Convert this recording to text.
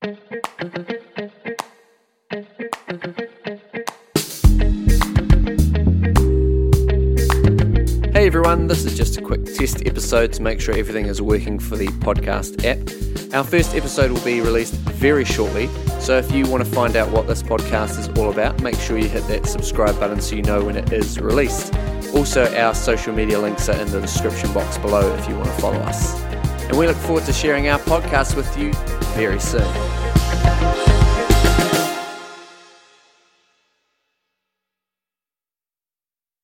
Hey everyone, this is just a quick test episode to make sure everything is working for the podcast app. Our first episode will be released very shortly, so if you want to find out what this podcast is all about, make sure you hit that subscribe button so you know when it is released. Also, our social media links are in the description box below if you want to follow us. And we look forward to sharing our podcast with you very soon.